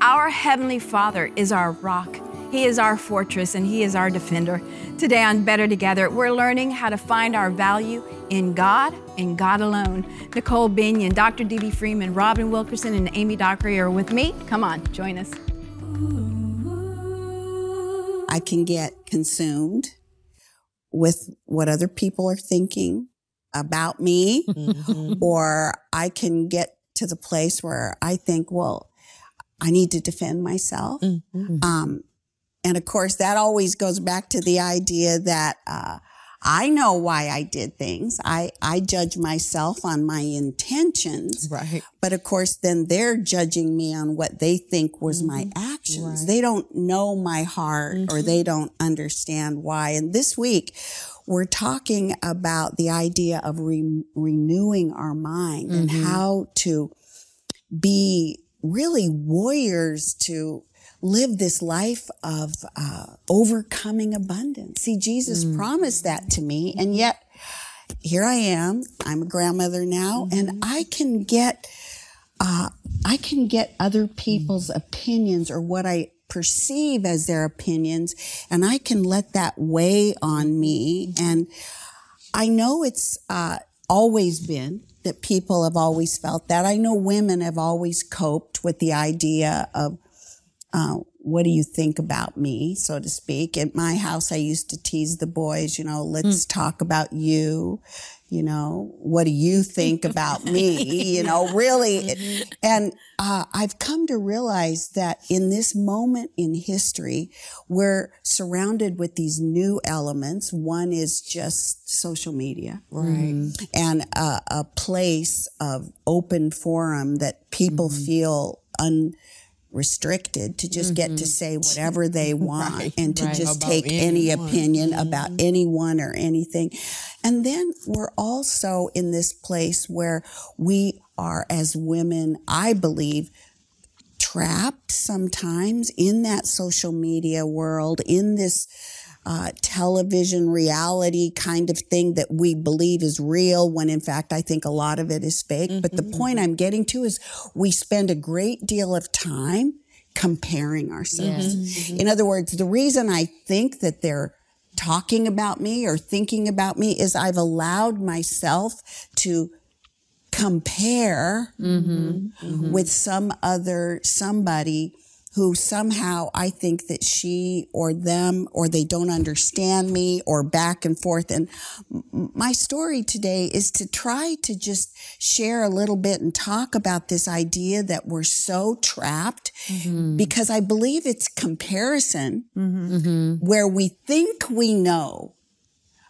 Our Heavenly Father is our rock. He is our fortress and He is our defender. Today on Better Together, we're learning how to find our value in God and God alone. Nicole Binion, Dr. DeeDee Freeman, Robyn Wilkerson, and Amie Dockery are with me. Come on, join us. I can get consumed with what other people are thinking about me, mm-hmm. or I can get to the place where I think, well, I need to defend myself. Mm-hmm. Um, and of course, that always goes back to the idea that uh, I know why I did things. I, I judge myself on my intentions. Right. But of course, then they're judging me on what they think was mm-hmm. my actions. Right. They don't know my heart mm-hmm. or they don't understand why. And this week, we're talking about the idea of re- renewing our mind mm-hmm. and how to be really warriors to live this life of uh, overcoming abundance. See, Jesus mm. promised that to me, and yet here I am. I'm a grandmother now, mm-hmm. and I can get uh, I can get other people's mm. opinions or what I perceive as their opinions, and I can let that weigh on me. And I know it's uh, always been that people have always felt that. I know women have always coped with the idea of uh, what do you think about me, so to speak. At my house, I used to tease the boys, you know, let's mm. talk about you. You know, what do you think about me? You know, really. Mm-hmm. And uh, I've come to realize that in this moment in history, we're surrounded with these new elements. One is just social media, right? Mm. And a, a place of open forum that people mm-hmm. feel un restricted to just mm-hmm. get to mm-hmm. say whatever they want right, and to right. just about take anyone. any opinion mm-hmm. about anyone or anything. And then we're also in this place where we are as women, I believe, trapped sometimes in that social media world, in this uh, television reality kind of thing that we believe is real when in fact I think a lot of it is fake. Mm-hmm. But the point mm-hmm. I'm getting to is we spend a great deal of time comparing ourselves. Mm-hmm. In other words, the reason I think that they're talking about me or thinking about me is I've allowed myself to compare. Mm-hmm. with some other somebody who somehow I think that she or them or they don't understand me or back and forth. And my story today is to try to just share a little bit and talk about this idea that we're so trapped mm-hmm. because I believe it's comparison mm-hmm. where we think we know,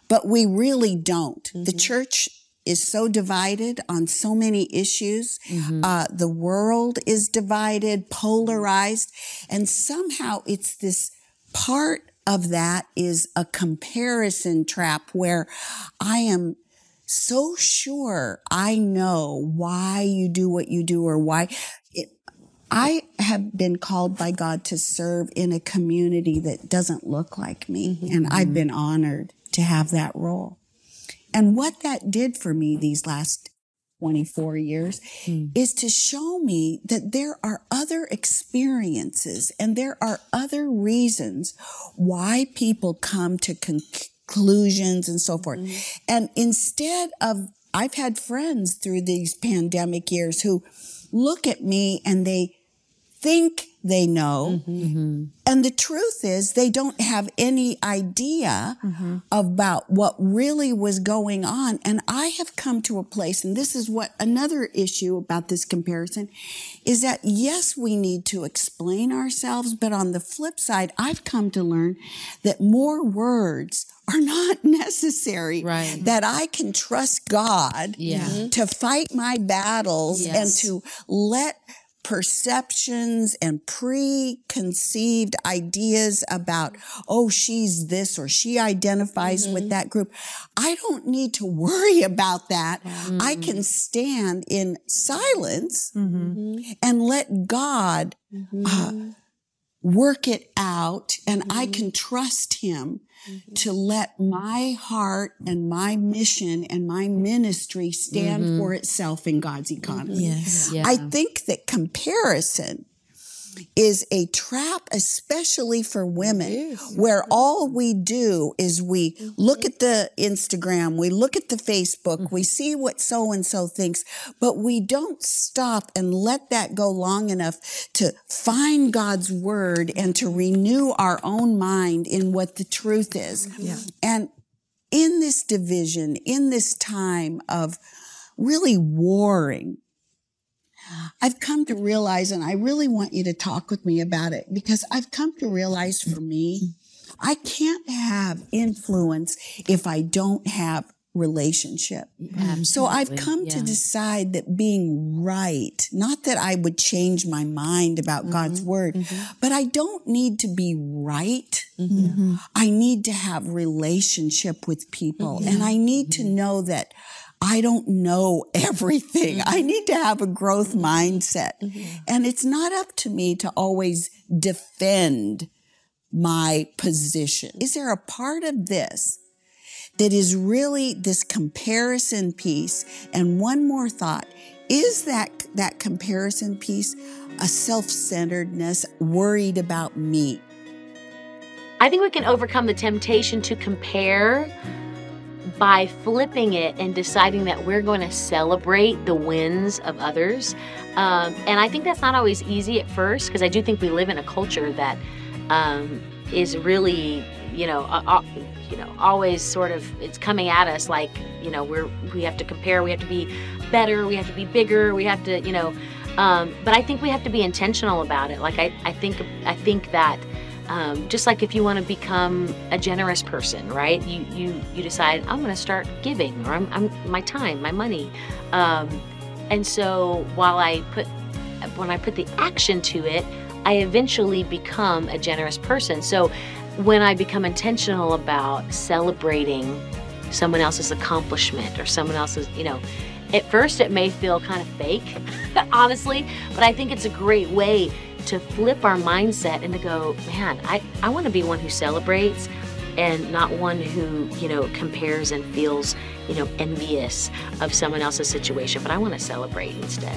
but we really don't. The mm-hmm. church is so divided on so many issues. Mm-hmm. Uh, the world is divided, polarized, and somehow it's this part of that is a comparison trap where I am so sure I know why you do what you do or why it, I have been called by God to serve in a community that doesn't look like me, mm-hmm. and I've been honored to have that role. And what that did for me these last 24 years mm. is to show me that there are other experiences and there are other reasons why people come to conclusions and so forth. Mm. And instead of, I've had friends through these pandemic years who look at me and they think they know. Mm-hmm. mm-hmm. And the truth is, they don't have any idea mm-hmm. about what really was going on. And I have come to a place, and this is what another issue about this comparison is that yes, we need to explain ourselves, but on the flip side, I've come to learn that more words are not necessary. Right. That I can trust God yeah. to fight my battles yes. and to let perceptions and preconceived ideas about, oh, she's this or she identifies mm-hmm. with that group. I don't need to worry about that. Mm-hmm. I can stand in silence mm-hmm. and let God uh, mm-hmm. work it out and I mm-hmm. can trust him mm-hmm. to let my heart and my mission and my ministry stand mm-hmm. for itself in God's economy. Yes. Yeah. I think that comparison is a trap, especially for women, where all we do is we mm-hmm. look at the Instagram, we look at the Facebook, we mm-hmm. see what so and so thinks, but we don't stop and let that go long enough to find God's word and to mm-hmm. renew our own mind in what the truth is. Yeah. And in this division, in this time of really warring, I've come to realize, and I really want you to talk with me about it because I've come to realize for me, I can't have influence if I don't have relationship. Absolutely. So I've come to decide that being right, not that I would change my mind about mm-hmm, God's word, mm-hmm. but I don't need to be right. Mm-hmm. I need to have relationship with people and I need to know that I don't know everything. I mm-hmm. need to have a growth mindset. Mm-hmm. And it's not up to me to always defend my position. Is there a part of this that is really this comparison piece? And one more thought. Is that, that comparison piece a self-centeredness, worried about me? I think we can overcome the temptation to compare by flipping it and deciding that we're going to celebrate the wins of others. Um, and I think that's not always easy at first because I do think we live in a culture that um, is really, you know, uh, you know, always sort of it's coming at us like, you know, we're we have to compare, we have to be better, we have to be bigger, we have to, you know. Um, but I think we have to be intentional about it. Like I, I think I think that um, just like if you want to become a generous person, right? You you you decide I'm going to start giving, or I'm, I'm my time, my money, um, and so while I put when I put the action to it, I eventually become a generous person. So when I become intentional about celebrating someone else's accomplishment or someone else's, you know, at first it may feel kind of fake, honestly, but I think it's a great way to flip our mindset and to go, man, I, I want to be one who celebrates and not one who, you know, compares and feels, you know, envious of someone else's situation, but I want to celebrate instead.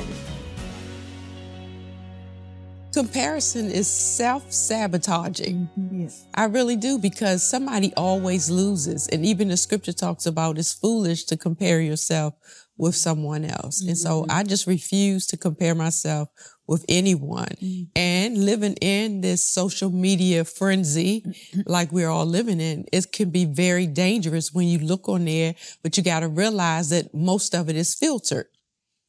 Comparison is self sabotaging. Yes. I really do because somebody always loses. And even the scripture talks about it's foolish to compare yourself with someone else. And so mm-hmm. I just refuse to compare myself with anyone. Mm. And living in this social media frenzy, mm-hmm. like we're all living in, it can be very dangerous when you look on there, but you got to realize that most of it is filtered.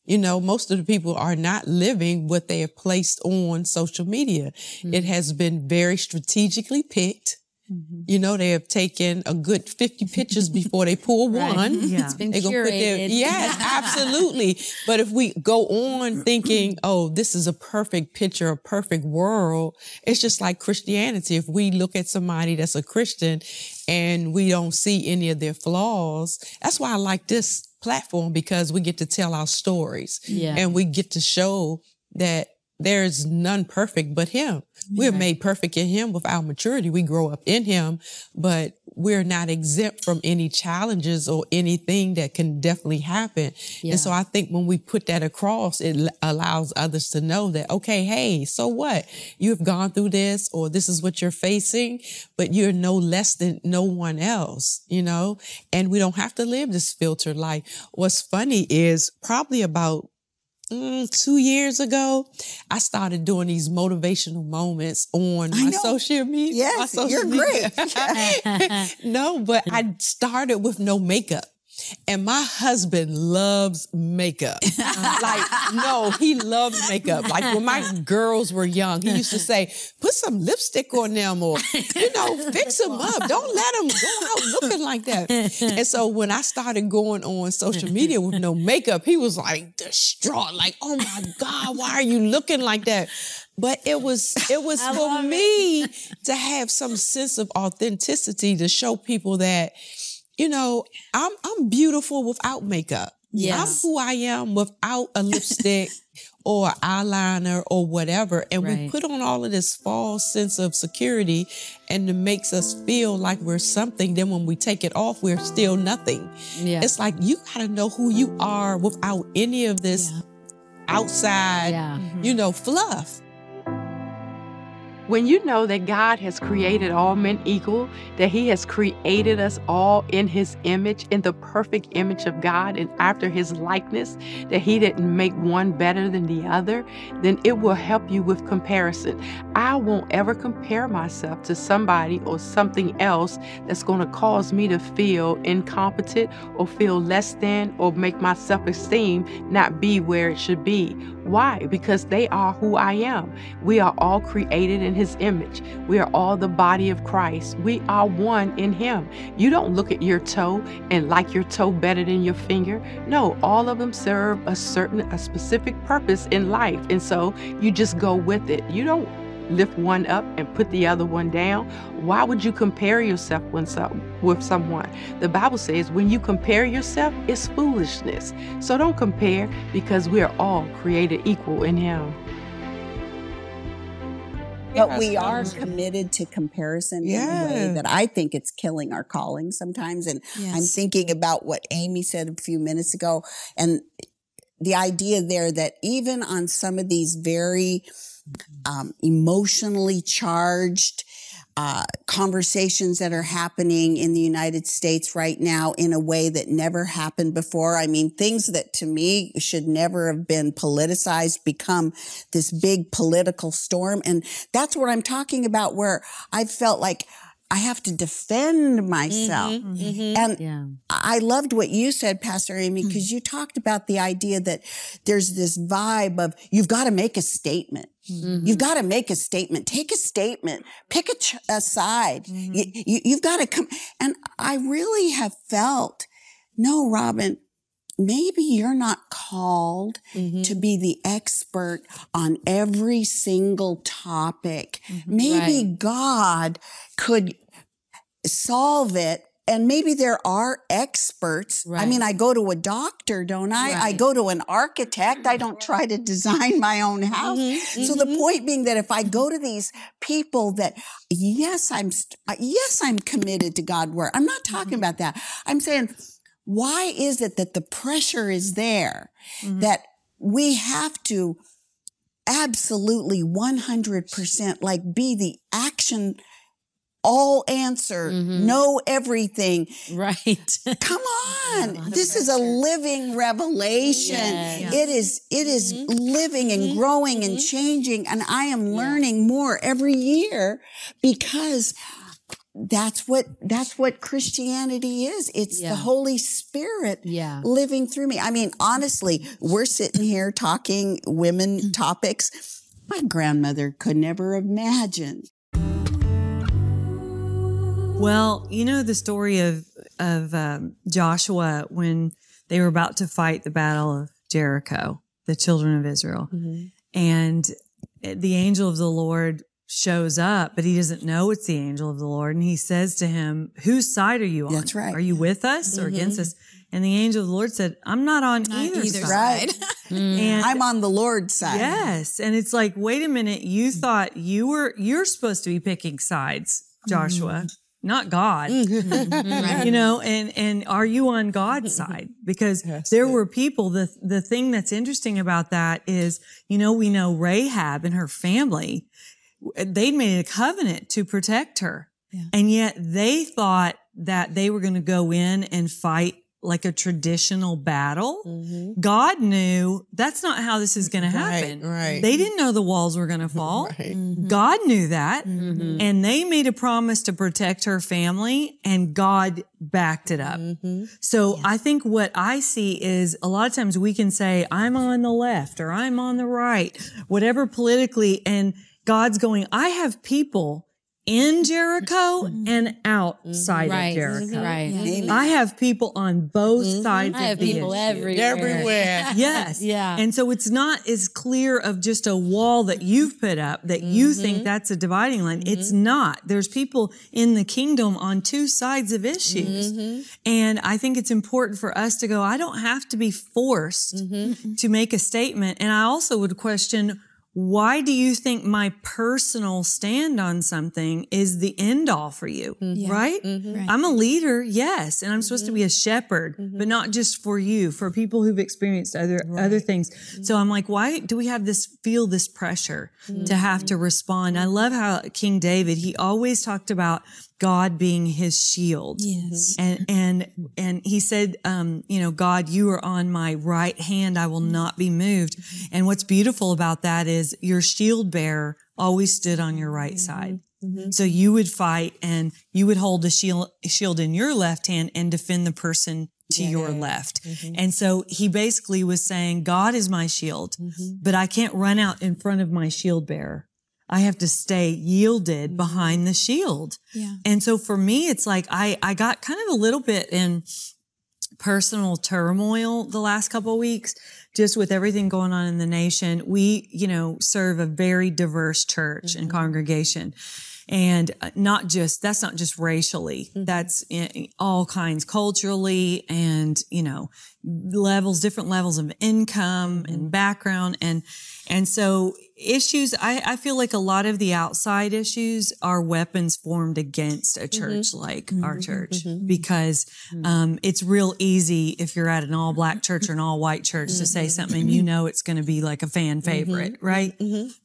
You know, most of the people are not living what they have placed on social media. It mm-hmm. has been very strategically picked. Mm-hmm. You know, they have taken a good 50 pictures before they pull one. Yeah. It's been They gonna put their- curated. yes, absolutely. But if we go on thinking, oh, this is a perfect picture, a perfect world, it's just like Christianity. If we look at somebody that's a Christian and we don't see any of their flaws, that's why I like this platform because we get to tell our stories Yeah. and we get to show that there's none perfect but him. We're made perfect in him with our maturity. We grow up in him, but we're not exempt from any challenges or anything that can definitely happen. Yeah. And so I think when we put that across, it allows others to know that, okay, hey, so what? You have gone through this or this is what you're facing, but you're no less than no one else, you know? And we don't have to live this filtered life. What's funny is probably about mm, two years ago, I started doing these motivational moments on my social media. Yes, social you're media. great. no, but I started with no makeup. And my husband loves makeup. like, no, he loves makeup. Like when my girls were young, he used to say, put some lipstick on them or, you know, fix them up. Don't let them go out looking like that. And so when I started going on social media with no makeup, he was like distraught, like, oh my God, why are you looking like that? But it was, it was for me to have some sense of authenticity to show people that, you know, I'm I'm beautiful without makeup. Yes. I'm who I am without a lipstick or eyeliner or whatever. And we put on all of this false sense of security and it makes us feel like we're something. Then when we take it off, we're still nothing. Yeah. It's like you gotta know who you are without any of this outside, Yeah. you mm-hmm. know, fluff. When you know that God has created all men equal, that He has created us all in His image, in the perfect image of God and after His likeness, that He didn't make one better than the other, then it will help you with comparison. I won't ever compare myself to somebody or something else that's going to cause me to feel incompetent or feel less than or make my self esteem not be where it should be. Why? Because they are who I am. We are all created in His image. We are all the body of Christ. We are one in Him. You don't look at your toe and like your toe better than your finger. No, all of them serve a certain, a specific purpose in life. And so you just go with it. You don't lift one up and put the other one down. Why would you compare yourself with someone? The Bible says when you compare yourself, it's foolishness. So don't compare because we are all created equal in Him. But we are committed to comparison yeah. in a way that I think it's killing our calling sometimes. And yes. I'm thinking about what Amie said a few minutes ago and the idea there that even on some of these very um, emotionally charged uh, conversations that are happening in the United States right now in a way that never happened before. I mean, things that to me should never have been politicized become this big political storm. And that's what I'm talking about where I felt like I have to defend myself. Mm-hmm, mm-hmm. And yeah. I loved what you said, Pastor Amie, because mm-hmm. you talked about the idea that there's this vibe of you've got to make a statement. Mm-hmm. You've got to make a statement. Take a statement. Pick a, ch- a side. Mm-hmm. You, you, you've got to come. And I really have felt, no, Robyn, maybe you're not called mm-hmm. to be the expert on every single topic. Mm-hmm. Maybe right. God could solve it and maybe there are experts. Right. I mean, I go to a doctor, don't I? Right. I go to an architect. I don't try to design my own house. Mm-hmm, so mm-hmm. the point being that if I go to these people that, yes, I'm, yes, I'm committed to God work. I'm not talking mm-hmm. about that. I'm saying, why is it that the pressure is there mm-hmm. that we have to absolutely 100% like be the action all answer, mm-hmm. know everything. Right. Come on. this is a living revelation. Yes. It is, it is mm-hmm. living and mm-hmm. growing and mm-hmm. changing. And I am learning more every year because that's what that's what Christianity is. It's yeah. the Holy Spirit yeah. living through me. I mean, honestly, we're sitting here talking women mm-hmm. topics. My grandmother could never imagine well, you know the story of of um, Joshua when they were about to fight the battle of Jericho, the children of Israel, mm-hmm. and the angel of the Lord shows up, but he doesn't know it's the angel of the Lord, and he says to him, "Whose side are you on? That's right. Are you with us or mm-hmm. against us?" And the angel of the Lord said, "I'm not on not either, either, side. side. and I'm on the Lord's side." Yes, and it's like, wait a minute, you thought you were you're supposed to be picking sides, Joshua. Mm-hmm not God. Mm-hmm. You know, and and are you on God's mm-hmm. side? Because yes, there were people the the thing that's interesting about that is, you know, we know Rahab and her family they'd made a covenant to protect her. Yeah. And yet they thought that they were going to go in and fight like a traditional battle. Mm-hmm. God knew that's not how this is going to happen. Right, right. They didn't know the walls were going to fall. Right. Mm-hmm. God knew that. Mm-hmm. And they made a promise to protect her family and God backed it up. Mm-hmm. So yeah. I think what I see is a lot of times we can say, I'm on the left or I'm on the right, whatever politically. And God's going, I have people in Jericho mm-hmm. and outside right. of Jericho. Right. Yeah. I have people on both mm-hmm. sides I have people everywhere. Everywhere. yes. Yeah. And so it's not as clear of just a wall that you've put up that mm-hmm. you think that's a dividing line. It's mm-hmm. not. There's people in the kingdom on two sides of issues. Mm-hmm. And I think it's important for us to go, I don't have to be forced mm-hmm. to make a statement. And I also would question, why do you think my personal stand on something is the end all for you? Mm-hmm. Right? Mm-hmm. Right. I'm a mm-hmm. leader, yes, and I'm supposed to be a shepherd, but not just for you, for people who've experienced other other things. So I'm like, why do we have this feel this pressure to have to respond? I love how King David, he always talked about God being his shield. Yes. And and and he said, um, you know, God, you are on my right hand; I will not be moved. And what's beautiful about that is your shield bearer always stood on your right mm-hmm. side. Mm-hmm. So you would fight, and you would hold the shield shield in your left hand and defend the person to your left. Mm-hmm. And so he basically was saying, God is my shield, but I can't run out in front of my shield bearer. I have to stay yielded behind the shield. Yeah. And so for me, it's like I, I got kind of a little bit in personal turmoil the last couple of weeks, just with everything going on in the nation. We, you know, serve a very diverse church and mm-hmm. congregation. And uh, not just, that's not just racially, mm-hmm. that's in all kinds culturally and, you know, levels, different levels of income and mm-hmm. background. And, and so issues, I, I feel like a lot of the outside issues are weapons formed against a mm-hmm. church like mm-hmm. our church mm-hmm. because um, it's real easy if you're at an all black church or an all white church to say something and you know it's going to be like a fan favorite, right?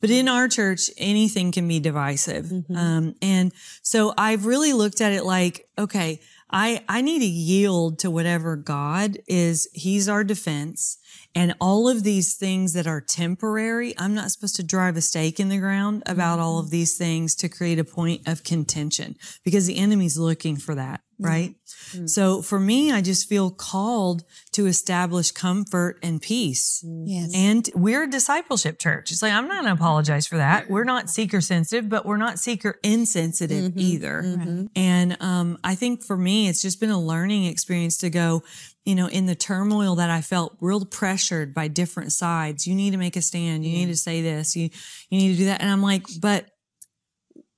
But in our church, anything can be divisive. Um, and so I've really looked at it like, okay, I, I need to yield to whatever God is. He's our defense. And all of these things that are temporary, I'm not supposed to drive a stake in the ground about all mm-hmm. of these things to create a point of contention because the enemy's looking for that, right? Mm-hmm. Mm-hmm. So for me, I just feel called to establish comfort and peace. Yes. And we're a discipleship church. It's like, I'm not going to apologize for that. We're not seeker sensitive, but we're not seeker insensitive mm-hmm. either. And um, I think for me, it's just been a learning experience to go, you know, in the turmoil that I felt real pressured by different sides. You need to make a stand. You need to say this. You, you need to do that. And I'm like, but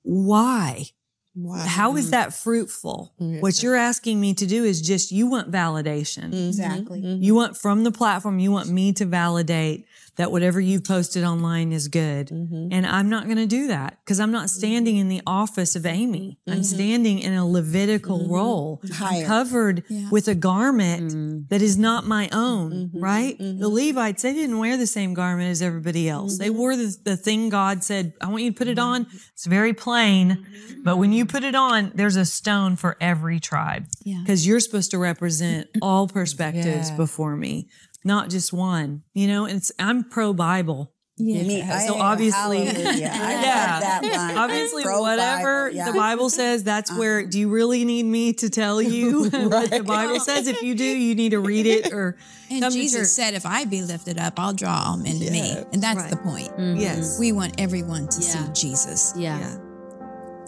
why? Wow. How is that fruitful? What you're asking me to do is just, you want validation. Exactly. You want from the platform, you want me to validate that whatever you've posted online is good. Mm-hmm. And I'm not going to do that because I'm not mm-hmm. standing in the office of Amie. I'm mm-hmm. standing in a Levitical role. I'm Higher. covered with a garment mm. that is not my own, right? The Levites, they didn't wear the same garment as everybody else. They wore the, the thing God said, I want you to put it on. It's very plain. But when you put it on, there's a stone for every tribe Yeah. because you're supposed to represent all perspectives Yeah. before me, not just one. You know, and it's I'm pro Bible. Yeah. Me, I- So obviously- hallelujah. I Yeah. that line. Obviously, Pro whatever Bible, yeah. Uh-huh. the Bible says, that's uh-huh. where. Do you really need me to tell you what the Bible says? If you do, you need to read it or And come Jesus church. said, if I be lifted up, I'll draw all men to me. And that's Right. the point. Mm-hmm. Yes. We want everyone to Yeah. see Jesus. Yeah. Yeah.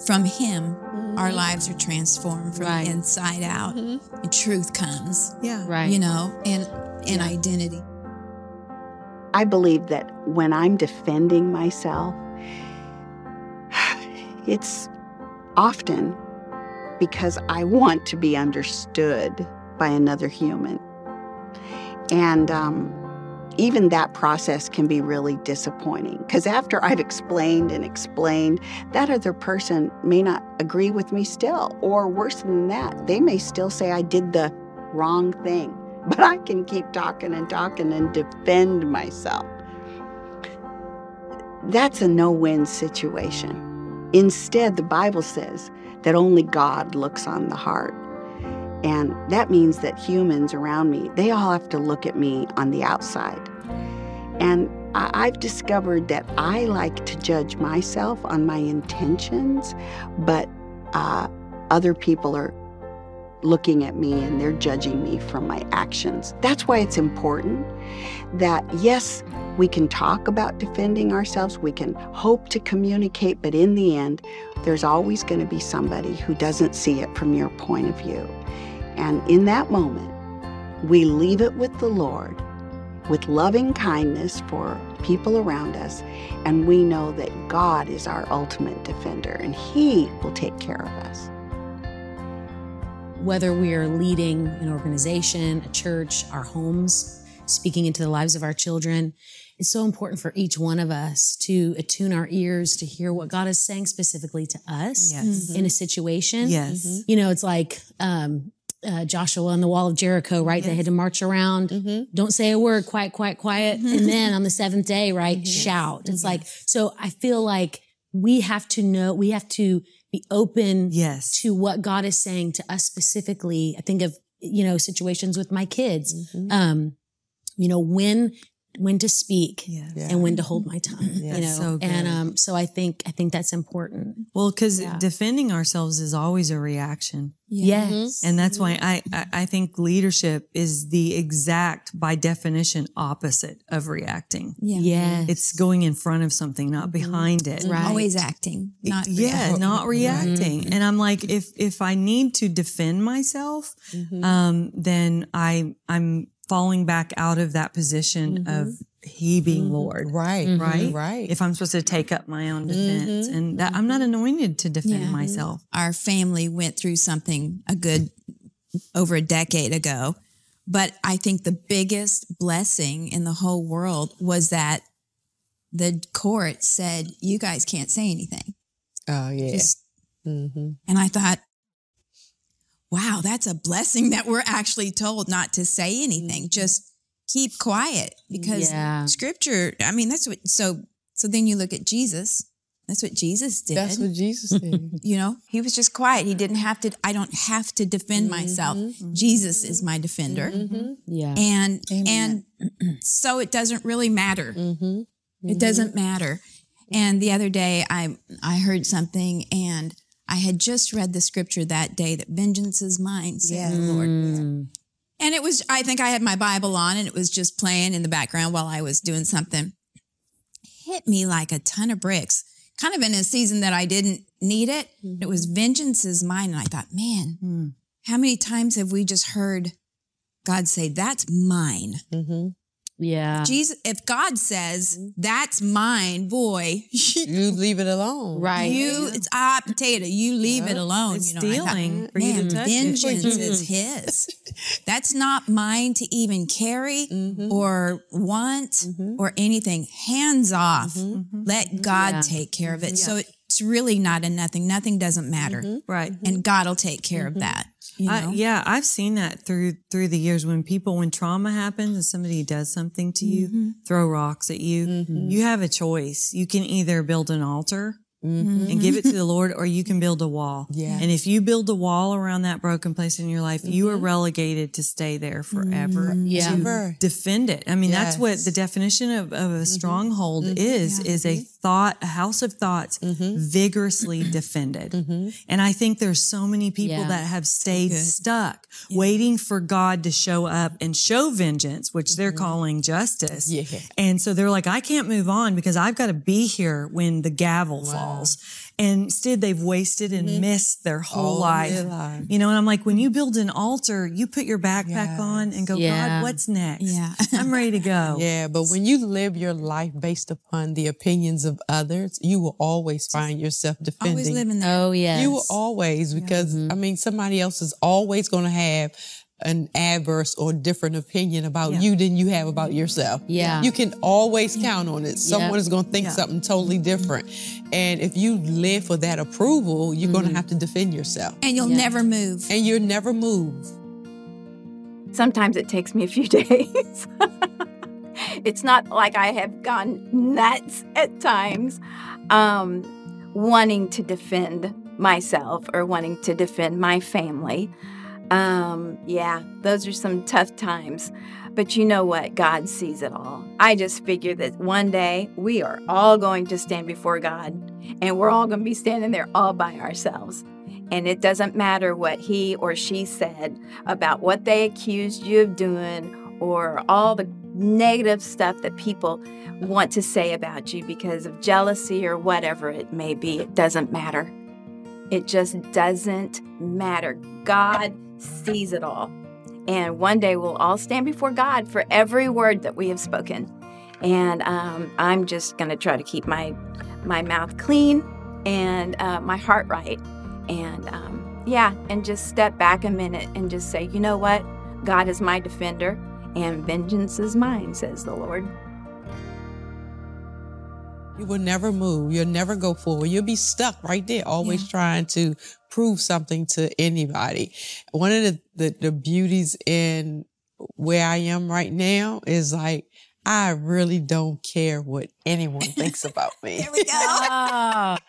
From him, mm-hmm. our lives are transformed from Right. inside out. Mm-hmm. And truth comes, Yeah. Right. you know, and, and identity. I believe that when I'm defending myself, it's often because I want to be understood by another human. And um, even that process can be really disappointing because after I've explained and explained, that other person may not agree with me still. Or worse than that, they may still say I did the wrong thing. But I can keep talking and talking and defend myself. That's a no win situation. Instead, the Bible says that only God looks on the heart. And that means that humans around me, they all have to look at me on the outside. And I've discovered that I like to judge myself on my intentions, but uh, other people are looking at me and they're judging me from my actions. That's why it's important that, yes, we can talk about defending ourselves, we can hope to communicate, but in the end, there's always going to be somebody who doesn't see it from your point of view. And in that moment, we leave it with the Lord with loving kindness for people around us, and we know that God is our ultimate defender and He will take care of us. Whether we are leading an organization, a church, our homes, speaking into the lives of our children. It's so important for each one of us to attune our ears to hear what God is saying specifically to us Yes. Mm-hmm. in a situation. Yes. Mm-hmm. You know, it's like um, uh, Joshua on the wall of Jericho, right? They had to march around. Mm-hmm. Don't say a word, quiet, quiet, quiet. And then on the seventh day, right? Shout. It's like, so I feel like we have to know, we have to be open Yes. to what God is saying to us specifically. I think of, you know, situations with my kids. Um, you know, when, when to speak Yes. and when to hold my tongue, you know, That's so and, um, so I think, I think that's important. Well, because Yeah. defending ourselves is always a reaction. Yes. And that's why I, I, I think leadership is the exact, by definition, opposite of reacting. Yeah. Yes. It's going in front of something, not behind it. Right. Always acting, not yeah, reacting. not reacting. And I'm like, if if I need to defend myself, um, then I I'm falling back out of that position of mm-hmm. he being mm-hmm. Lord. Right. Mm-hmm. Right? Right. If I'm supposed to take up my own defense. And that I'm not anointed to defend Yeah. myself. Our family went through something a good over a decade ago. But I think the biggest blessing in the whole world was that the court said, you guys can't say anything. oh yeah. Just, hmm and I thought, wow, that's a blessing that we're actually told not to say anything. Just keep quiet because Yeah. scripture, I mean, that's what, so, so then you look at Jesus. That's what Jesus did. That's what Jesus did. you know, he was just quiet. He didn't have to, I don't have to defend mm-hmm. myself. Mm-hmm. Jesus is my defender. Mm-hmm. Yeah. And, and so it doesn't really matter. It doesn't matter. And the other day I, I heard something and I had just read the scripture that day that vengeance is mine, said the Lord. Mm. And it was, I think I had my Bible on and it was just playing in the background while I was doing something. Hit me like a ton of bricks, kind of in a season that I didn't need it. It was mm-hmm. vengeance is mine. And I thought, man, mm. how many times have we just heard God say, that's mine? Mm-hmm. Yeah. Jesus, if God says, mm-hmm. that's mine, boy, You leave it alone. Right. you, it's a hot potato. You leave it alone. It's you know, I thought, stealing for mm-hmm. you to Man, touch vengeance is mm-hmm. his. That's not mine to even carry or want or anything. Hands off. Let God Yeah. take care of it. So it's really not a nothing. Nothing doesn't matter. Right. And God will take care of that. You know? I, yeah, I've seen that through through the years when people when trauma happens and somebody does something to you, mm-hmm. throw rocks at you, mm-hmm. you have a choice. You can either build an altar Mm-hmm. and give it to the Lord, or you can build a wall. Yeah. And if you build a wall around that broken place in your life, you are mm-hmm. relegated to stay there forever. Mm-hmm. Yeah. To Forever. defend it. I mean, that's what the definition of, of a stronghold is, is a thought, a house of thoughts vigorously defended. And I think there's so many people Yeah. that have stayed stuck waiting for God to show up and show vengeance, which they're calling justice. Yeah. And so they're like, I can't move on because I've got to be here when the gavel falls. And instead, they've wasted and mm-hmm. missed their whole life. life. You know, and I'm like, when you build an altar, you put your backpack on and go, Yeah. God, what's next? Yeah. I'm ready to go. Yeah, but when you live your life based upon the opinions of others, you will always find yourself defending. Always living there. Oh, yes. You will always, because mm-hmm. I mean, somebody else is always going to have an adverse or different opinion about you than you have about yourself. Yeah. You can always count on it. Someone is going to think something totally different. And if you live for that approval, you're going to have to defend yourself. And you'll never move. And you'll never move. Sometimes it takes me a few days. it's not like I have gone nuts at times, um, wanting to defend myself or wanting to defend my family. Um, yeah, those are some tough times. But you know what? God sees it all. I just figure that one day we are all going to stand before God and we're all going to be standing there all by ourselves. And it doesn't matter what he or she said about what they accused you of doing or all the negative stuff that people want to say about you because of jealousy or whatever it may be. It doesn't matter. It just doesn't matter. God sees it all. And one day we'll all stand before God for every word that we have spoken. And um, I'm just going to try to keep my my mouth clean and uh, my heart right. And um, yeah, and just step back a minute and just say, you know what? God is my defender, and vengeance is mine, says the Lord. You will never move. You'll never go forward. You'll be stuck right there, always trying to prove something to anybody. One of the, the, the beauties in where I am right now is like, I really don't care what anyone thinks about me. There we go.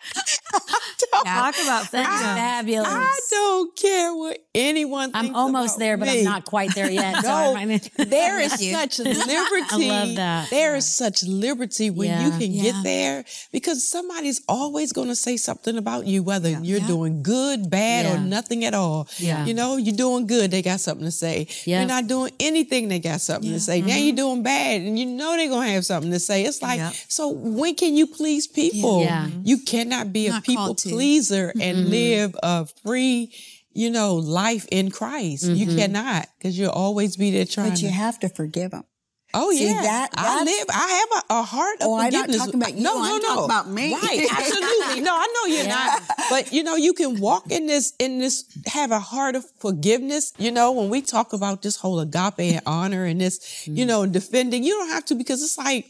Oh, Talk about that's freedom. fabulous. I don't care what anyone thinks I'm almost about there, but. I'm not quite there yet. No, I there is such liberty. I love that. There is such liberty when you can Yeah. get there because somebody's always going to say something about you, whether you're Yeah. doing good, bad, or nothing at all. Yeah. You know, you're doing good, they got something to say. Yeah. You're not doing anything, they got something to say. Now mm-hmm. you're doing bad, and you know they're going to have something to say. It's like, Yep. so when can you please people? Yeah. You cannot be a people pleaser and mm-hmm. live a free, you know, life in Christ. You mm-hmm. cannot because you'll always be there trying But you to. have to forgive them. Oh See, yeah, that- I live. I have a, a heart of forgiveness. Oh, I'm not talking about you, No, no, I'm no. talking about me. Right? Absolutely. No, I know you're Yeah. not. But you know, you can walk in this, in this, have a heart of forgiveness. You know, when we talk about this whole agape and honor and this, you mm. know, defending, you don't have to because it's like.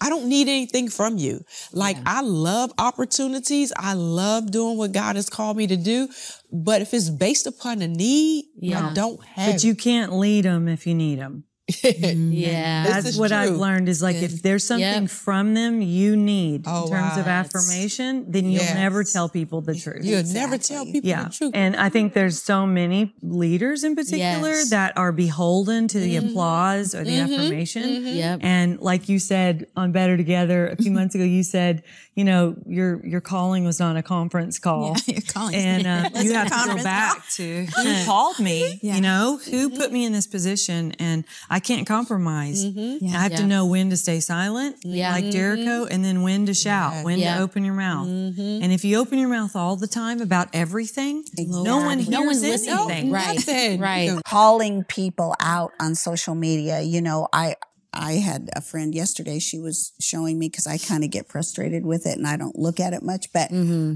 I don't need anything from you. Like I love opportunities. I love doing what God has called me to do. But if it's based upon a need, Yeah. I don't have. But you can't lead them if you need them. Yeah. That's is what I've learned is like if there's something Yep. from them you need Oh, in terms of affirmation, then you'll Yes. never tell people the truth. You'll never tell people yeah. the truth. And I think there's so many leaders in particular Yes. that are beholden to Mm-hmm. the applause or the affirmation. Yep. And like you said on Better Together a few months ago, you said, you know, your your calling was not a conference call. Yeah, your calling. And uh, you have to go conference back to who called me, Yeah. you know, who put me in this position, and I can't compromise. Mm-hmm. I have to know when to stay silent, Yeah. like Jericho, mm-hmm. and then when to shout, when Yeah. to open your mouth. Mm-hmm. And if you open your mouth all the time about everything, no one hears No one's listening. anything. Right. Nothing. Right. calling people out on social media. You know, I I had a friend yesterday. She was showing me because I kind of get frustrated with it and I don't look at it much. But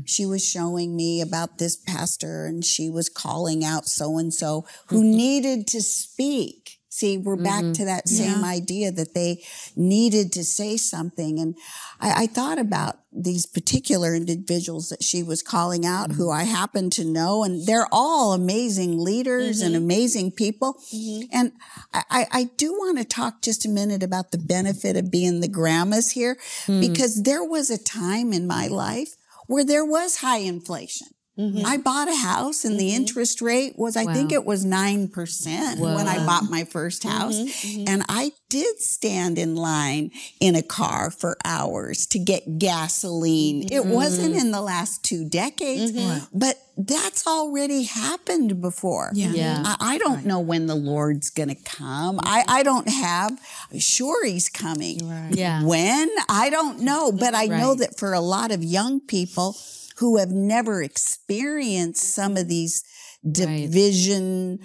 she was showing me about this pastor and she was calling out so and so who needed to speak. See, we're back mm-hmm. to that same idea that they needed to say something. And I, I thought about these particular individuals that she was calling out who I happen to know. And they're all amazing leaders and mm-hmm. amazing people. Mm-hmm. And I, I, I do want to talk just a minute about the benefit of being the grandmas here, hmm. because there was a time in my life where there was high inflation. Mm-hmm. I bought a house and the mm-hmm. interest rate was, I think it was 9% when I bought my first mm-hmm, house. And I did stand in line in a car for hours to get gasoline. It wasn't in the last two decades, but that's already happened before. Yeah. Yeah. I, I don't know when the Lord's going to come. I, I don't have, sure, He's coming. Yeah. When? I don't know. But I know that for a lot of young people who have never experienced some of these division,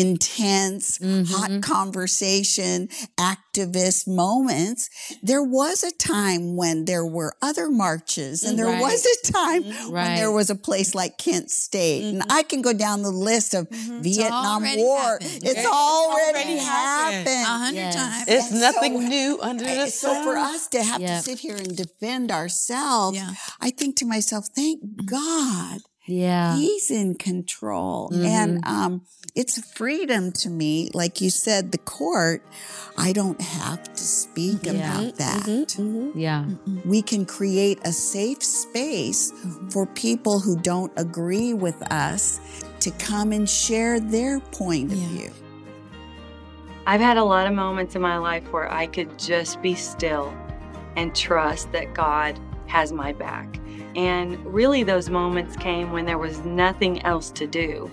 intense, hot mm-hmm. conversation, activist moments, there was a time when there were other marches and there Right. was a time mm-hmm. when there was a place like Kent State. And mm-hmm. I can go down the list of Vietnam already War. happened. It's It's already, already happened. A hundred Yes. times. It's And nothing so- new under the sun. So for us to have Yeah. to sit here and defend ourselves, Yeah. I think to myself, thank God Yeah. he's in control. And mm-hmm. um, it's freedom to me. Like you said, the court, I don't have to speak mm-hmm. about that. Mm-hmm. Yeah. We can create a safe space for people who don't agree with us to come and share their point of view. I've had a lot of moments in my life where I could just be still and trust that God has my back. And really, those moments came when there was nothing else to do.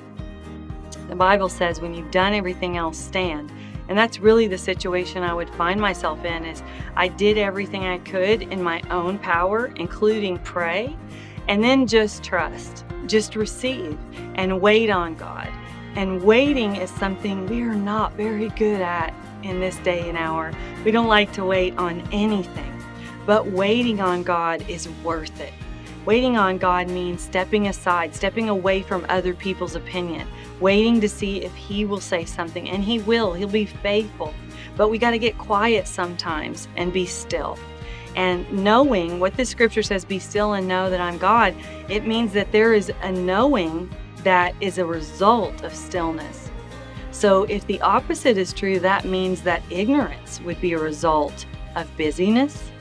The Bible says, when you've done everything else, stand. And that's really the situation I would find myself in is I did everything I could in my own power, including pray, and then just trust, just receive and wait on God. And waiting is something we are not very good at in this day and hour. We don't like to wait on anything, but waiting on God is worth it. Waiting on God means stepping aside, stepping away from other people's opinion, waiting to see if He will say something. And He will, He'll be faithful. But we got to get quiet sometimes and be still. And knowing what the scripture says, be still and know that I'm God, it means that there is a knowing that is a result of stillness. So if the opposite is true, that means that ignorance would be a result of busyness.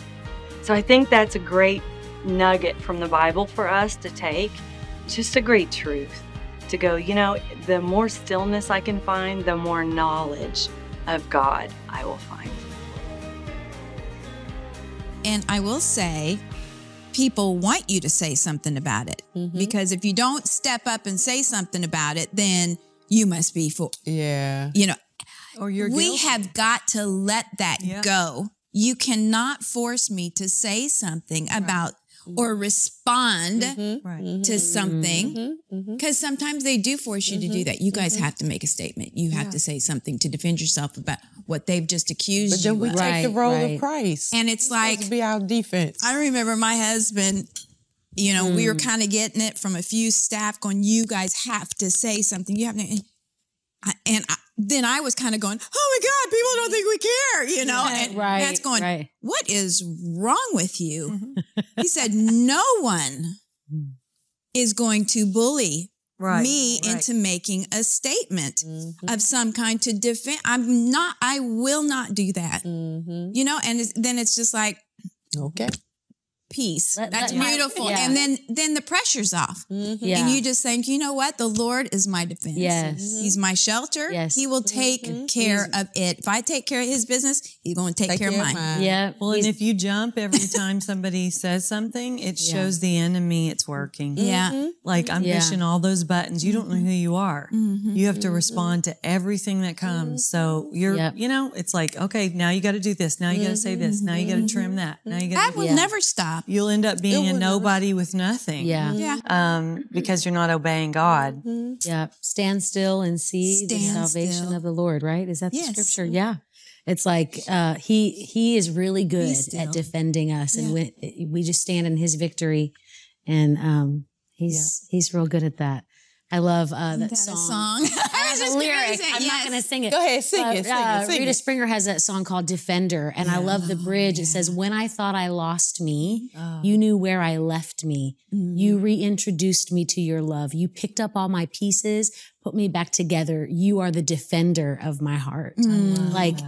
So I think that's a great nugget from the Bible for us to take, just a great truth to go, you know, the more stillness I can find, the more knowledge of God I will find. And I will say, people want you to say something about it Mm-hmm. because if you don't step up and say something about it, then you must be for, Yeah. you know, Or you're we guilty. have got to let that Yeah. go. You cannot force me to say something about or respond mm-hmm. right. Mm-hmm. to something mm-hmm. because sometimes they do force you to do that. You guys have to make a statement. You have to say something to defend yourself about what they've just accused you. But then you we of. take the role right. of Christ. and it's Supposed like to be our defense. I remember my husband, you know, we were Mm. kind of getting it from a few staff going, you guys have to say something. You have to. And, I, and I, then I was kind of going, oh my God, people don't think we care, you know? And Right, Matt's going, right. what is wrong with you? he said, no one is going to bully Right, me right. into making a statement Mm-hmm. of some kind to defend. I'm not, I will not do that, Mm-hmm. you know? And it's, then it's just like, Okay. Peace. Let- That's let- beautiful. yeah. And then then the pressure's off. Mm-hmm. Yeah. And you just think, you know what? The Lord is my defense. Yes. Mm-hmm. He's my shelter. Yes. He will mm-hmm. take care of it. If I take care of his business, he's going to take, care, of mine. yeah. Well, and if you jump every time somebody says something, it shows the enemy it's working. Yeah. Like I'm Yeah. pushing all those buttons. You don't know who you are. Mm-hmm. You have to respond to everything that comes. So you're, Yep. you know, it's like, okay, now you got to do this. Now you got to say this. Now you got to trim that. Now you got to. That will Yeah. never stop. You'll end up being a nobody with nothing. yeah. Yeah. Um, because you're not obeying God. Yeah. Stand still and see the salvation still. of the Lord, right? Is that the Yes. scripture? Yeah. It's like uh, he he is really good at defending us, and Yeah. we, we just stand in His victory, and um, he's he's real good at that. I love uh, that, That song. song. I was As a just lyric, gonna say, I'm not going to sing it. Go ahead, sing But, it, sing uh, it, sing Rita it. Springer has that song called Defender, and I love the bridge. It says, "When I thought I lost me, you knew where I left me. You reintroduced me to your love. You picked up all my pieces, put me back together. You are the defender of my heart. Like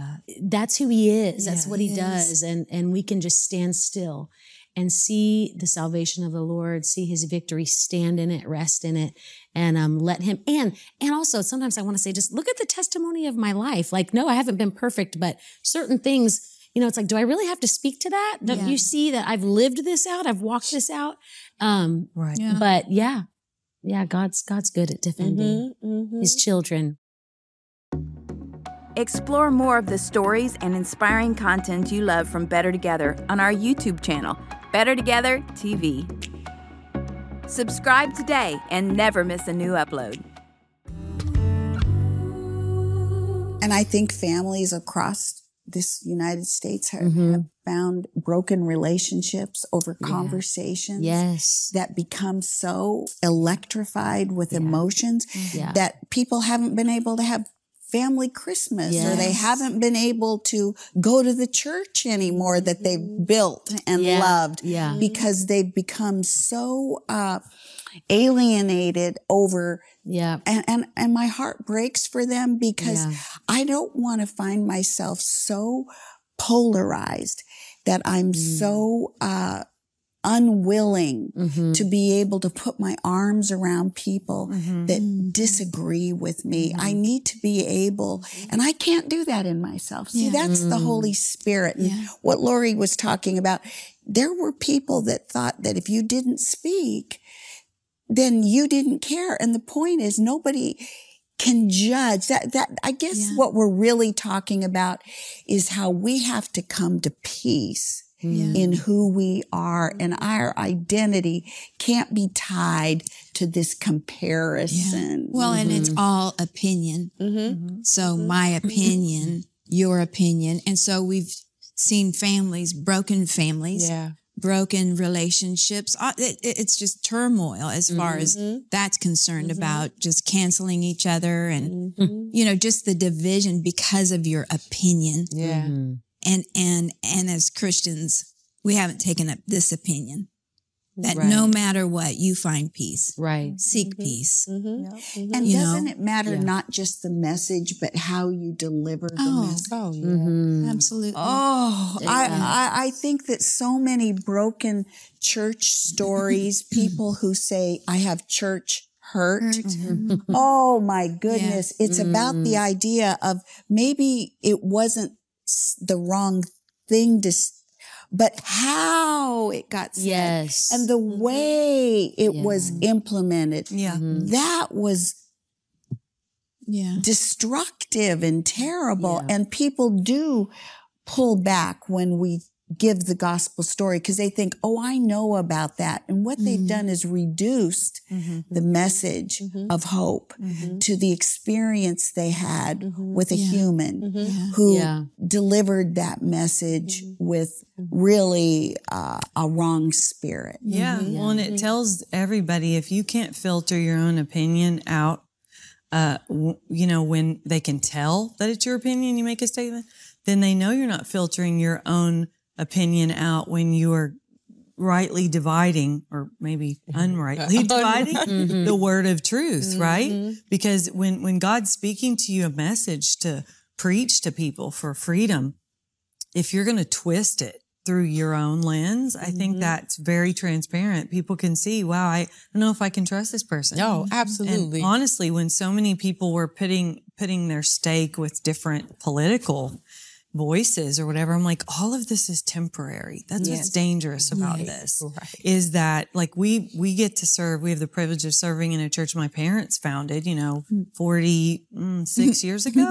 that's who he is. That's what he does, and and we can just stand still." And see the salvation of the Lord, see His victory, stand in it, rest in it, and um, let Him. And and also sometimes I want to say, just look at the testimony of my life. Like, no, I haven't been perfect, but certain things, you know, it's like, do I really have to speak to that? Don't Yeah. you see that I've lived this out? I've walked this out. Um, Right. Yeah. but yeah, yeah, God's God's good at defending His children. Explore more of the stories and inspiring content you love from Better Together on our YouTube channel, Better Together TV. Subscribe today and never miss a new upload. And I think families across this United States have, Mm-hmm. have found broken relationships over conversations Yes. that become so electrified with emotions Yeah. that people haven't been able to have family Christmas or they haven't been able to go to the church anymore that they've built and Yeah. loved Yeah. because they've become so uh, alienated over Yeah. and, and and my heart breaks for them because Yeah. I don't want to find myself so polarized that I'm Mm. so uh, unwilling Mhm. to be able to put my arms around people Mm-hmm. that disagree with me. I need to be able, and I can't do that in myself. See, that's the Mm. Holy Spirit. And Yeah. what Laurie was talking about, there were people that thought that if you didn't speak, then you didn't care. And the point is nobody can judge that, that, I guess Yeah. what we're really talking about is how we have to come to peace in who we are and our identity can't be tied to this comparison. Well, and it's mm-hmm. all opinion. Mm-hmm. So my mm-hmm. opinion, your opinion. And so we've seen families, broken families, Yeah. broken relationships. Uh, it- it- it's just turmoil as far as that's concerned about just canceling each other and you know just the division because of your opinion. Yeah. And and and as Christians, we haven't taken up this opinion that Right. no matter what, you find peace. Right. Seek mm-hmm. peace. Mm-hmm. And mm-hmm. You doesn't know? it matter Yeah. not just the message, but how you deliver the Oh, message? Oh, yeah. Mhm. Absolutely. Oh, oh Yeah. I, I, I think that so many broken church stories, people who say, I have church hurt. Oh my goodness. It's about the idea of maybe it wasn't s- the wrong thing to, but how it got said Yes. and the mm-hmm. way it was Yeah. implemented. Yeah. Mm-hmm. That was Yeah. destructive and terrible. Yeah. And people do pull back when we give the gospel story because they think, oh, I know about that. And what they've mm-hmm. done is reduced mm-hmm. the message mm-hmm. of hope to the experience they had with a human who Yeah. delivered that message with really uh, a wrong spirit. Yeah. Well, and it tells everybody if you can't filter your own opinion out, uh, w- you know, when they can tell that it's your opinion, you make a statement, then they know you're not filtering your own opinion out when you are rightly dividing or maybe mm-hmm. unrightly dividing mm-hmm. the word of truth, mm-hmm. right? Because when, when God's speaking to you a message to preach to people for freedom, if you're going to twist it through your own lens, I think that's very transparent. People can see, wow, I don't know if I can trust this person. And absolutely. honestly, when so many people were putting putting their stake with different political voices or whatever, I'm like, all of this is temporary. That's what's dangerous about this. Is that like we we get to serve, we have the privilege of serving in a church my parents founded, you know, hmm. 46 mm, years ago.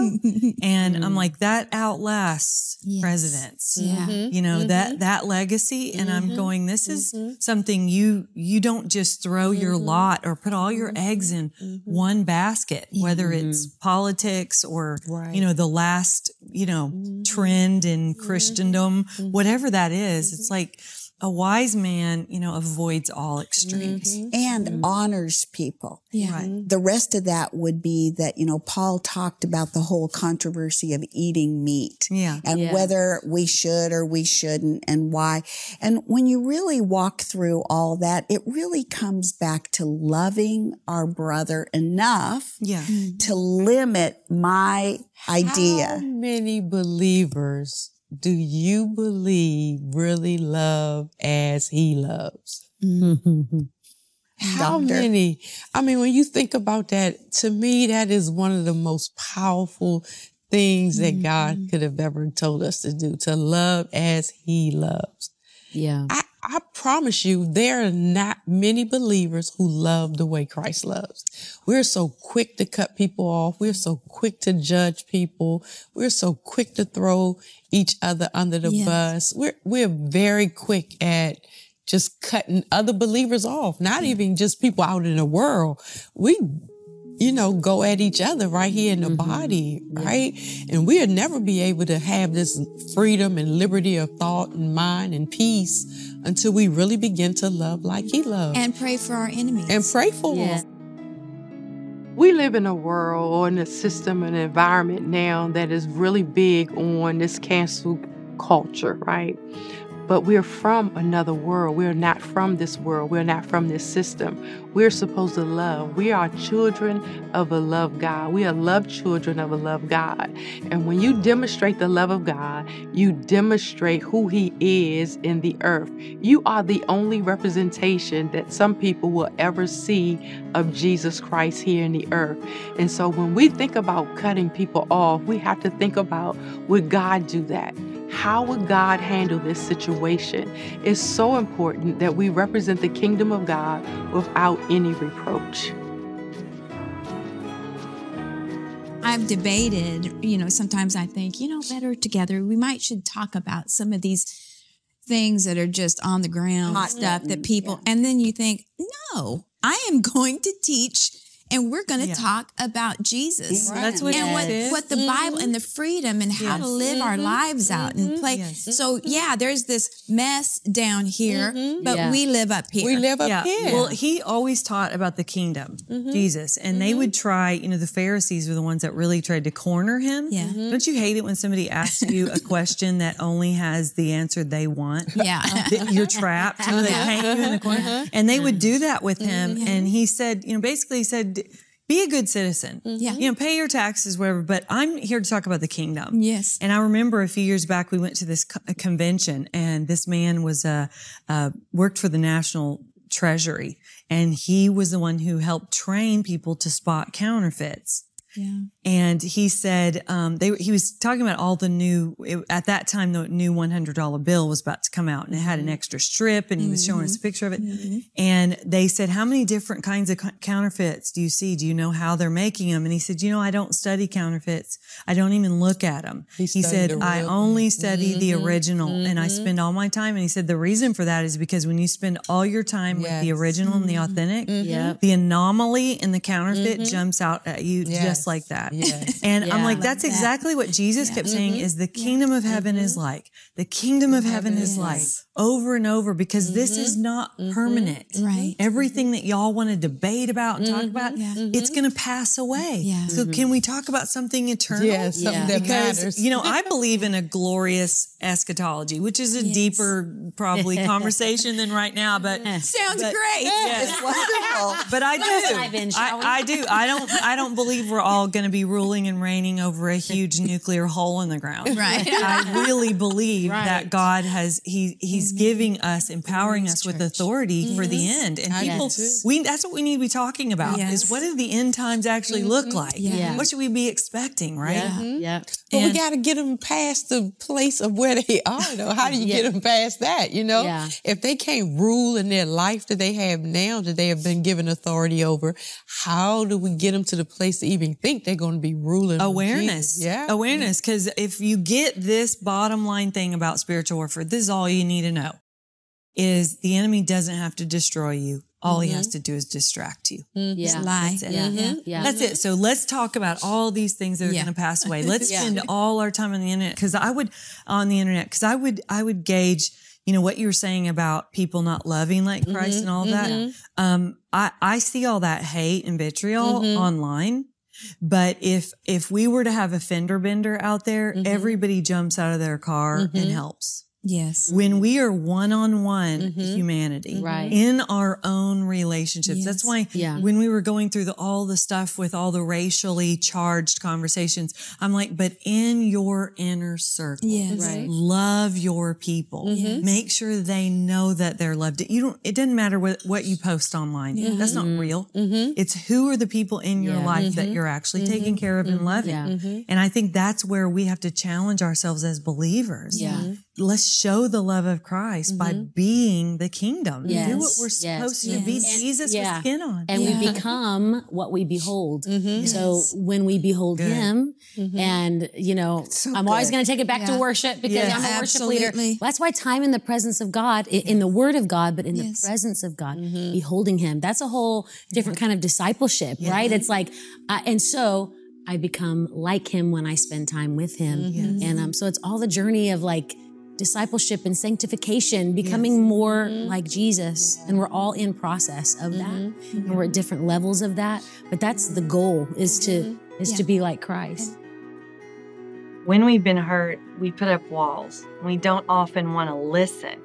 And I'm mm-hmm. like, that outlasts presidents. Yeah. Mm-hmm. you know that mm-hmm. that legacy. And i'm going this is something you you don't just throw your lot or put all your eggs in one basket whether it's politics or you know the last you know trend in christendom mm-hmm. whatever that is it's like a wise man you know avoids all extremes mm-hmm. and mm-hmm. honors people. Yeah. Mm-hmm. right The rest of that would be that, you know, Paul talked about the whole controversy of eating meat yeah and Yeah. whether we should or we shouldn't and why. And when you really walk through all that, it really comes back to loving our brother enough yeah to limit my idea. How idea. many believers do you believe really love as he loves? How Doctor. many? I mean, when you think about that, to me, that is one of the most powerful things that God mm-hmm. could have ever told us to do to love as he loves. Yeah. I, I promise you, there are not many believers who love the way Christ loves. We're so quick to cut people off. We're so quick to judge people. We're so quick to throw each other under the Yes. bus. We're, we're very quick at just cutting other believers off, not even just people out in the world. We you know, go at each other right here in the mm-hmm. body, right? And we'll never be able to have this freedom and liberty of thought and mind and peace until we really begin to love like he loves and, And pray for our enemies. And pray for Yeah. them. We live in a world or in a system and environment now that is really big on this cancel culture, right? But we're from another world. We're not from this world. We're not from this system. We're supposed to love. We are children of a love God. We are love children of a love God. And when you demonstrate the love of God, you demonstrate who He is in the earth. You are the only representation that some people will ever see of Jesus Christ here in the earth. And so when we think about cutting people off, we have to think about would God do that? How would God handle this situation? It's so important that we represent the kingdom of God without any reproach. I've debated, you know, sometimes I think, you know, better together, we might should talk about some of these things that are just on the ground Hot stuff button, that people, and then you think, no, I am going to teach and we're going to Yeah. talk about Jesus. Amen. That's what and it what, is. what the Bible and the mm-hmm. freedom and how to Yes. live our mm-hmm. lives out and mm-hmm. play. Yes. So yeah, there's this mess down here, but Yeah. we live up here. We live up yeah. here. Well, he always taught about the kingdom, Jesus, and they would try. You know, the Pharisees were the ones that really tried to corner him. Yeah. Don't you hate it when somebody asks you a question that only has the answer they want? Yeah. you're trapped. You know, they paint you in the corner, uh-huh. and they would uh-huh. do that with him. And he said, you know, basically, he said. Be a good citizen. Yeah. You know, pay your taxes, whatever. But I'm here to talk about the kingdom. Yes. And I remember a few years back, we went to this co- convention, and this man was uh, uh, worked for the National Treasury, and he was the one who helped train people to spot counterfeits. Yeah. And he said um, they he was talking about all the new it- at that time the new one hundred dollar bill was about to come out and it had an mm-hmm. extra strip and he was showing us a mm-hmm. picture of it. Mm-hmm. And they said how many different kinds of co- counterfeits do you see? Do you know how they're making them and he said you know I don't study counterfeits. I don't even look at them He he, said I only study the original and I spend all my time and he said the reason for that is because when you spend all your time with the Yes. original and the authentic Yep. the anomaly in the counterfeit jumps out at you Yes. just like that Yes. and I'm Yeah. like, that's exactly what Jesus kept saying is the kingdom of heaven is like. The kingdom of heaven is like over and over because this mm-hmm. is not mm-hmm. permanent. Mm-hmm. Right. Everything that y'all want to debate about and talk about, it's going to pass away. Yeah. So can we talk about something eternal? yeah, something Yeah. that because matters. you know I believe in a glorious eschatology, which is a deeper probably conversation than right now. But Sounds but- great. It's wonderful. but I do. dive in, shall we? I, I do. I don't. I don't believe we're all going to be ruling and reigning over a huge nuclear hole in the ground. Right. I really believe that God has He He's giving us, empowering us with authority for the mm-hmm. end. And people, we that's what we need to be talking about. Yes. Is what do the end times actually look mm-hmm. like? Yeah. What should we be expecting? Right. Yeah. Yeah. Mm-hmm. But we got to get them past the place of where they are, though. How do you get them past that? You know, Yeah. if they can't rule in their life that they have now, that they have been given authority over, how do we get them to the place to even think they're going to be ruling? awareness. Yeah. Awareness. Because if you get this bottom line thing about spiritual warfare, this is all you need to know is the enemy doesn't have to destroy you. All he has mm-hmm. to do is distract you. Mm-hmm. Yeah. Lie. That's it. Yeah. Yeah. Yeah. That's it. So let's talk about all these things that are Yeah. going to pass away. Let's Yeah. spend all our time on the internet because I would on the internet because I would I would gauge you know what you were saying about people not loving like Christ and all that. Um, I I see all that hate and vitriol online. But if if we were to have a fender bender out there, everybody jumps out of their car and helps. Yes. When we are one on one humanity Right. in our own relationships, that's why Yeah. when we were going through the, all the stuff with all the racially charged conversations, I'm like, but in your inner circle, Yes. Right. love your people. Mm-hmm. Make sure they know that they're loved. You don't, it doesn't matter what, what you post online. That's not mm-hmm. real. Mm-hmm. It's who are the people in your Yeah. life that you're actually taking care of and loving. Yeah. And I think that's where we have to challenge ourselves as believers. Yeah. Let's show the love of Christ by being the kingdom. Do what we're Yes. supposed to be. Yes. Jesus Yeah. with skin on. and Yeah. we become what we behold. So when we behold Good. Him, and you know, So I'm always going to take it back to worship because Yes. I'm a worship leader. Absolutely. That's why time in the presence of God, in the Word of God, but in Yes. the presence of God, beholding Him, that's a whole different kind of discipleship, right? It's like, uh, and so. I become like him when I spend time with him. And um, so it's all the journey of like discipleship and sanctification, becoming more mm-hmm. like Jesus. And we're all in process of that. Mm-hmm. And we're at different levels of that. But that's the goal is to mm-hmm. is to be like Christ. When we've been hurt, we put up walls. We don't often want to listen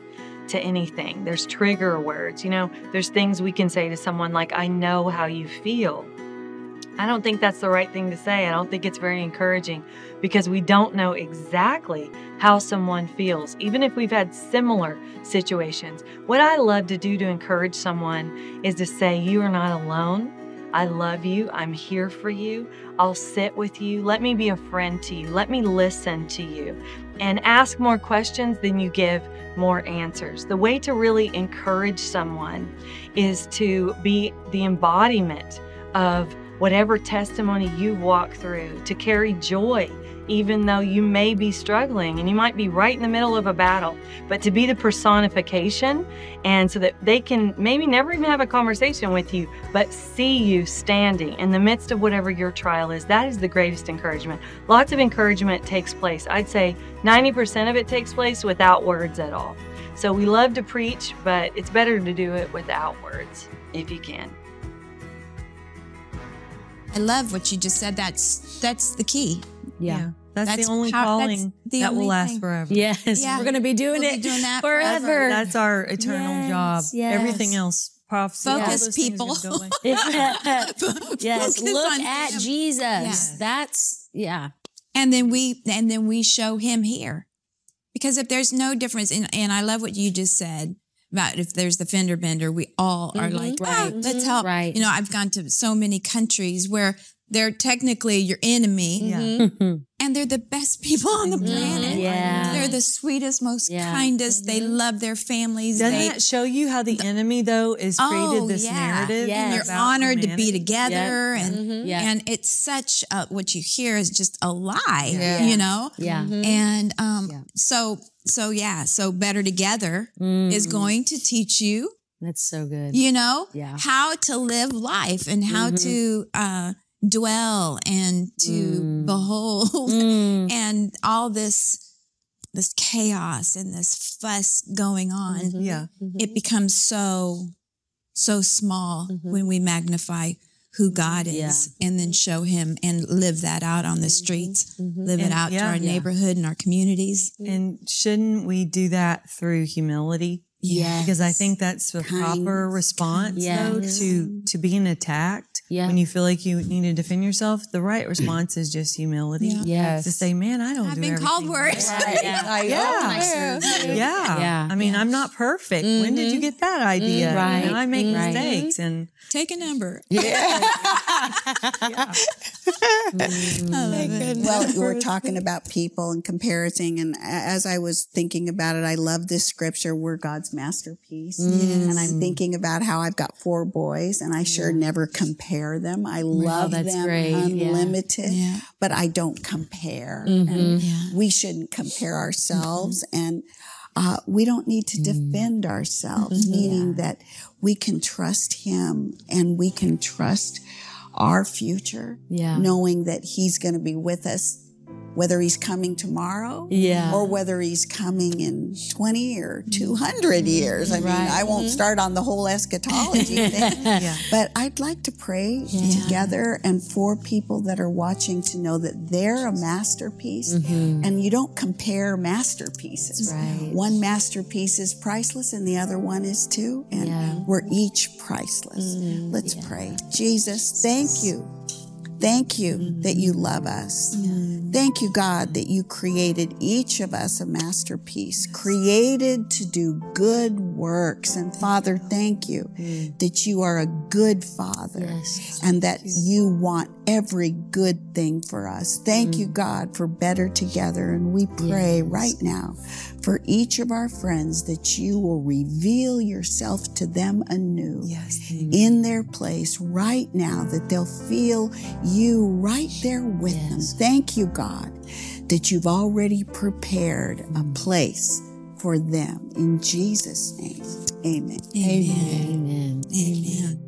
to anything. There's trigger words, you know, there's things we can say to someone like, I know how you feel. I don't think that's the right thing to say. I don't think it's very encouraging because we don't know exactly how someone feels, even if we've had similar situations. What I love to do to encourage someone is to say, You are not alone. I love you. I'm here for you. I'll sit with you. Let me be a friend to you. Let me listen to you. And ask more questions than you give more answers. The way to really encourage someone is to be the embodiment of whatever testimony you walk through, to carry joy even though you may be struggling and you might be right in the middle of a battle, but to be the personification and so that they can maybe never even have a conversation with you, but see you standing in the midst of whatever your trial is. That is the greatest encouragement. Lots of encouragement takes place. I'd say 90% of it takes place without words at all. So we love to preach, but it's better to do it without words if you can. I love what you just said. That's that's the key. Yeah. That's, That's the only how- calling the that will last thing. forever. Yes. Yeah. We're going to be doing We'll be it doing that That's our, forever. that's our eternal Yes, job. yes. Everything else, prophecy, Focus, those things are people. gonna yes. Focus Look on at him. Jesus. Yes. That's, yeah. and then we and then we show him here because if there's no difference and, and i love what you just said about if there's the fender bender we all are mm-hmm. like ah, right. let's mm-hmm. help Right. you know i've gone to so many countries where they're technically your enemy Yeah. Mm-hmm. and they're the best people on the planet Yeah. they're the sweetest most Yeah. kindest they love their families Doesn't they, that show you how the enemy, though, is oh, created Oh, this yeah. narrative? Yes. they're about honored to be humanity? together and Mm-hmm. Yeah. and it's such a, what you hear is just a lie Yeah. you know Yeah. and um Yeah. so so yeah so better together is Mm. going to teach you That's so good. you know Yeah. how to live life and how to uh dwell and to Mm. behold Mm. and all this this chaos and this fuss going on Mm-hmm. Yeah. it becomes so so small when we magnify who God is and then show him and live that out on the mm-hmm. streets, mm-hmm. live it And- out to our Yeah. neighborhood and our communities. And shouldn't we do that through humility? Yes. Because I think that's the proper Kindness, response though to to being attacked. Yeah. When you feel like you need to defend yourself, the right response is just humility. Yes. To say, man, I don't I've do been called worse. Right, yeah. Yeah. Yeah. Yeah. I mean, I'm not perfect. When did you mm-hmm. get that idea? Mm, right. And I make Right. mistakes and Take a number. Yeah. Mm. Well, you were talking about people and comparing, and as I was thinking about it, I love this scripture, "We're God's masterpiece," and I'm thinking about how I've got four boys, and I sure never compare them. I love that's them great. Unlimited, Yeah. but I don't compare. Mm-hmm. And Yeah. we shouldn't compare ourselves, mm-hmm. and uh, we don't need to mm. defend ourselves, mm-hmm. meaning that we can trust Him and we can trust our future, Yeah. knowing that He's going to be with us, whether He's coming tomorrow Yeah. or whether He's coming in 20 or 200 years. I mean, Right. I won't start on the whole eschatology thing, but I'd like to pray together and for people that are watching to know that they're a masterpiece mm-hmm. and you don't compare masterpieces. Right. One masterpiece is priceless and the other one is too, and Yeah. we're each priceless. Mm-hmm. Let's pray. Jesus, thank you. Thank you that you mm-hmm. love us. Mm-hmm. Thank you, God, that you created each of us a masterpiece, created to do good works. And Father, thank you mm. that you are a good Father Yes. and that you want every good thing for us. Thank you, mm. God, for better together. And we pray right now for each of our friends that you will reveal yourself to them anew yes, in their place right now, that they'll feel you right there with them. Thank you, God, that you've already prepared a mm-hmm. place for them. In Jesus' name, amen. Amen. Amen. Amen.